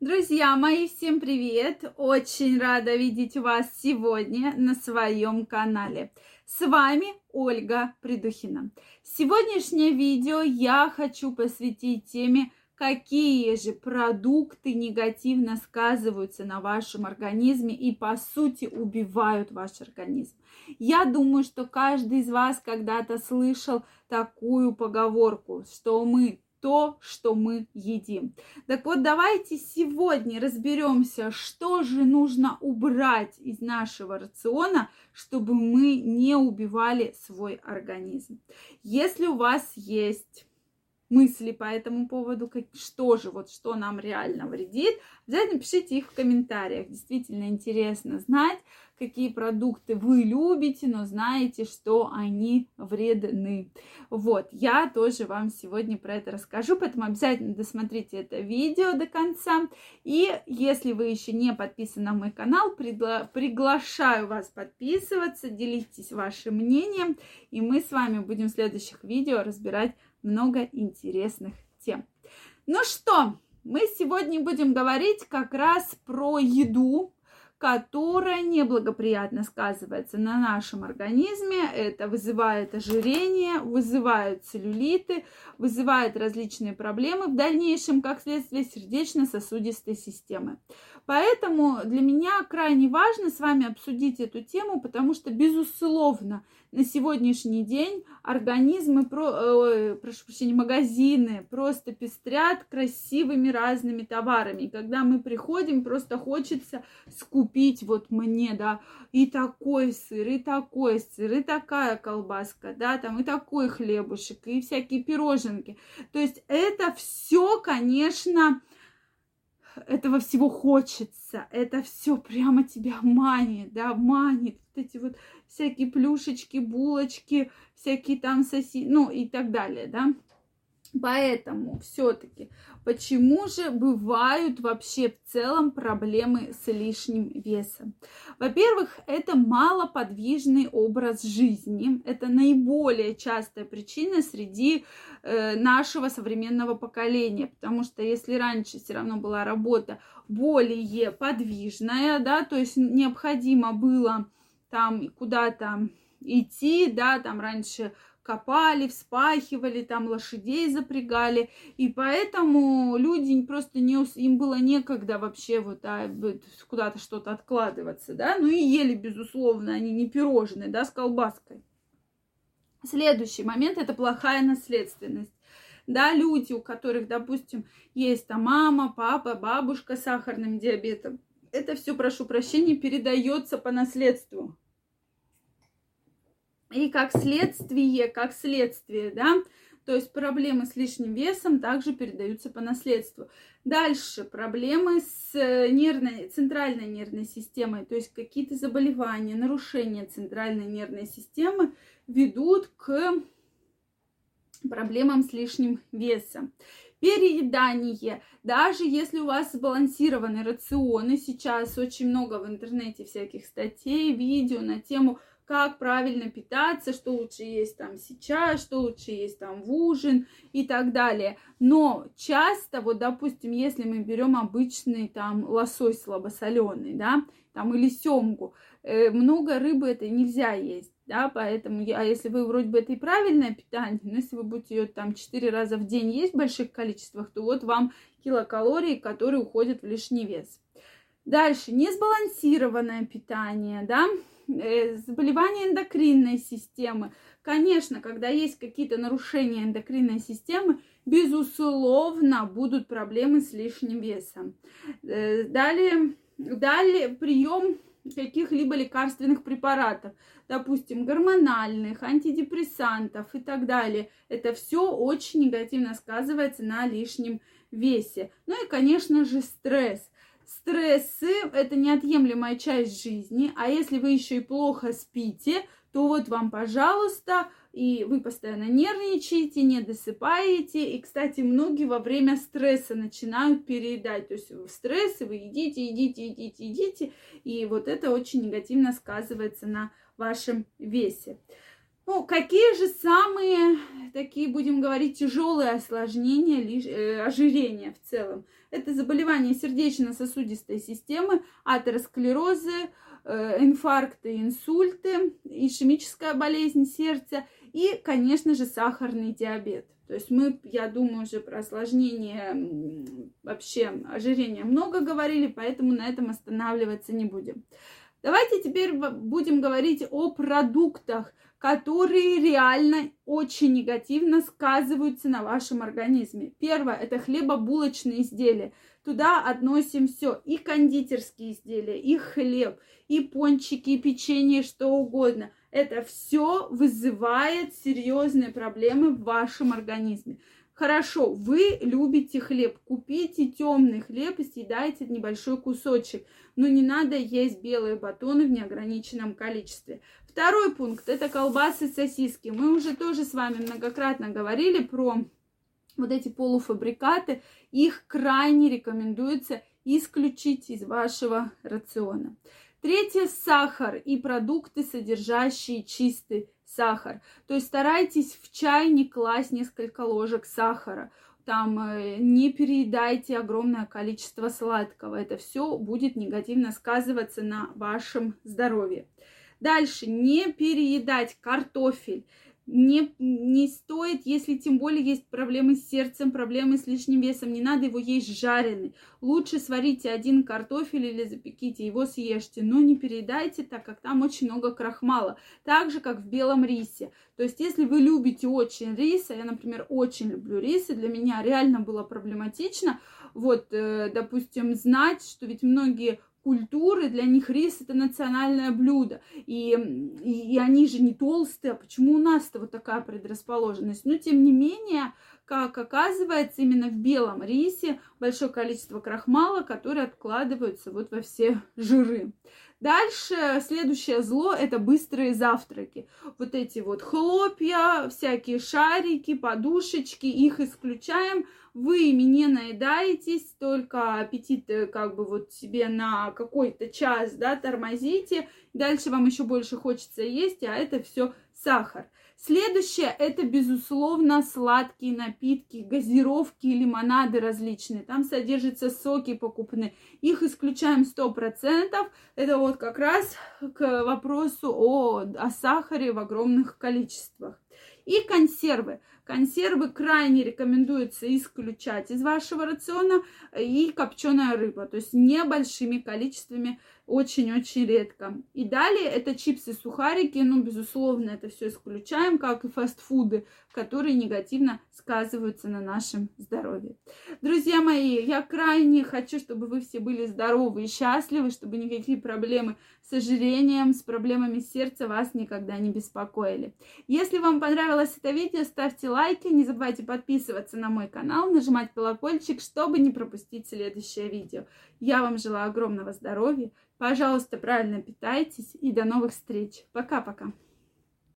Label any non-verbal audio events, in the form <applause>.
Друзья мои, всем привет! Очень рада видеть вас сегодня на своем канале. С вами Ольга Придухина. Сегодняшнее видео я хочу посвятить теме, какие же продукты негативно сказываются на вашем организме и по сути убивают ваш организм. Я думаю, что каждый из вас когда-то слышал такую поговорку, что мы то, что мы едим. Так вот, давайте сегодня разберемся, что же нужно убрать из нашего рациона, чтобы мы не убивали свой организм. Если у вас есть мысли по этому поводу, как, что же, вот что нам реально вредит, обязательно пишите их в комментариях. Действительно интересно знать, какие продукты вы любите, но знаете, что они вредны. Вот, я тоже вам сегодня про это расскажу, поэтому обязательно досмотрите это видео до конца. И если вы еще не подписаны на мой канал, пригла- приглашаю вас подписываться, делитесь вашим мнением, и мы с вами будем в следующих видео разбирать много интересных тем. Ну что, мы сегодня будем говорить как раз про еду, которая неблагоприятно сказывается на нашем организме. Это вызывает ожирение, вызывает целлюлиты, вызывает различные проблемы в дальнейшем, как следствие сердечно-сосудистой системы. Поэтому для меня крайне важно с вами обсудить эту тему, потому что, безусловно, на сегодняшний день организмы, про, э, прошу прощения, магазины просто пестрят красивыми разными товарами. И когда мы приходим, просто хочется скупить вот мне, да, и такой сыр, и такой сыр, и такая колбаска, да, там и такой хлебушек, и всякие пироженки. То есть это все, конечно, этого всего хочется, это все прямо тебя манит, да, манит, вот эти вот всякие плюшечки, булочки, всякие там соси, ну и так далее, да. Поэтому все-таки, почему же бывают вообще в целом проблемы с лишним весом? Во-первых, это малоподвижный образ жизни. Это наиболее частая причина среди э, нашего современного поколения. Потому что если раньше все равно была работа более подвижная, да, то есть необходимо было там куда-то идти, да, там раньше копали, вспахивали, там лошадей запрягали, и поэтому люди просто не, им было некогда вообще вот а, куда-то что-то откладываться, да, ну и ели, безусловно, они не пирожные, да, с колбаской. Следующий момент – это плохая наследственность. Да, люди, у которых, допустим, есть там мама, папа, бабушка с сахарным диабетом, это все, прошу прощения, передается по наследству. И как следствие, как следствие, да, то есть проблемы с лишним весом также передаются по наследству. Дальше проблемы с нервной, центральной нервной системой, то есть какие-то заболевания, нарушения центральной нервной системы ведут к проблемам с лишним весом. Переедание. Даже если у вас сбалансированный рацион, и сейчас очень много в интернете всяких статей, видео на тему как правильно питаться, что лучше есть там сейчас, что лучше есть там в ужин и так далее. Но часто, вот, допустим, если мы берем обычный там лосось слабосоленый, да, там или семгу, э, много рыбы это нельзя есть, да, поэтому, а если вы вроде бы это и правильное питание, но если вы будете ее там 4 раза в день есть в больших количествах, то вот вам килокалории, которые уходят в лишний вес. Дальше, несбалансированное питание, да, заболевания эндокринной системы. Конечно, когда есть какие-то нарушения эндокринной системы, безусловно, будут проблемы с лишним весом. Э, далее, далее прием каких-либо лекарственных препаратов, допустим, гормональных, антидепрессантов и так далее. Это все очень негативно сказывается на лишнем весе. Ну и, конечно же, стресс. Стрессы – это неотъемлемая часть жизни, а если вы еще и плохо спите, то вот вам, пожалуйста, и вы постоянно нервничаете, не досыпаете. И, кстати, многие во время стресса начинают переедать. То есть в стрессе вы едите, едите, едите, едите. И вот это очень негативно сказывается на вашем весе. Ну, какие же самые такие, будем говорить, тяжелые осложнения э, ожирения в целом? Это заболевания сердечно-сосудистой системы, атеросклерозы, э, инфаркты, инсульты, ишемическая болезнь сердца и, конечно же, сахарный диабет. То есть мы, я думаю, уже про осложнение вообще ожирения много говорили, поэтому на этом останавливаться не будем. Давайте теперь будем говорить о продуктах, которые реально очень негативно сказываются на вашем организме. Первое – это хлебобулочные изделия. Туда относим все, и кондитерские изделия, и хлеб, и пончики, и печенье, что угодно. Это все вызывает серьезные проблемы в вашем организме. Хорошо, вы любите хлеб, купите темный хлеб и съедайте небольшой кусочек. Но не надо есть белые батоны в неограниченном количестве. Второй пункт – это колбасы сосиски. Мы уже тоже с вами многократно говорили про вот эти полуфабрикаты. Их крайне рекомендуется исключить из вашего рациона. Третье – сахар и продукты, содержащие чистый сахар. То есть старайтесь в чай не класть несколько ложек сахара. Там э, не переедайте огромное количество сладкого. Это все будет негативно сказываться на вашем здоровье. Дальше, не переедать картофель не, не стоит, если тем более есть проблемы с сердцем, проблемы с лишним весом, не надо его есть жареный. Лучше сварите один картофель или запеките, его съешьте, но не передайте, так как там очень много крахмала, так же, как в белом рисе. То есть, если вы любите очень рис, а я, например, очень люблю рис, и для меня реально было проблематично, вот, э, допустим, знать, что ведь многие культуры, для них рис это национальное блюдо. И, и, и они же не толстые, а почему у нас-то вот такая предрасположенность? Но тем не менее, как оказывается, именно в белом рисе большое количество крахмала, которые откладываются вот во все <laughs> жиры. Дальше следующее зло это быстрые завтраки. Вот эти вот хлопья, всякие шарики, подушечки, их исключаем. Вы ими не наедаетесь, только аппетит э, как бы вот себе на какой-то час, да, тормозите. Дальше вам еще больше хочется есть, а это все сахар. Следующее это, безусловно, сладкие напитки, газировки, лимонады различные. Там содержатся соки покупные. Их исключаем 100%. Это вот как раз к вопросу о, о сахаре в огромных количествах. И консервы. Консервы крайне рекомендуется исключать из вашего рациона. И копченая рыба. То есть небольшими количествами очень-очень редко. И далее это чипсы, сухарики, ну, безусловно, это все исключаем, как и фастфуды, которые негативно сказываются на нашем здоровье. Друзья мои, я крайне хочу, чтобы вы все были здоровы и счастливы, чтобы никакие проблемы с ожирением, с проблемами сердца вас никогда не беспокоили. Если вам понравилось это видео, ставьте лайки, не забывайте подписываться на мой канал, нажимать колокольчик, чтобы не пропустить следующее видео. Я вам желаю огромного здоровья, Пожалуйста, правильно питайтесь и до новых встреч. Пока-пока.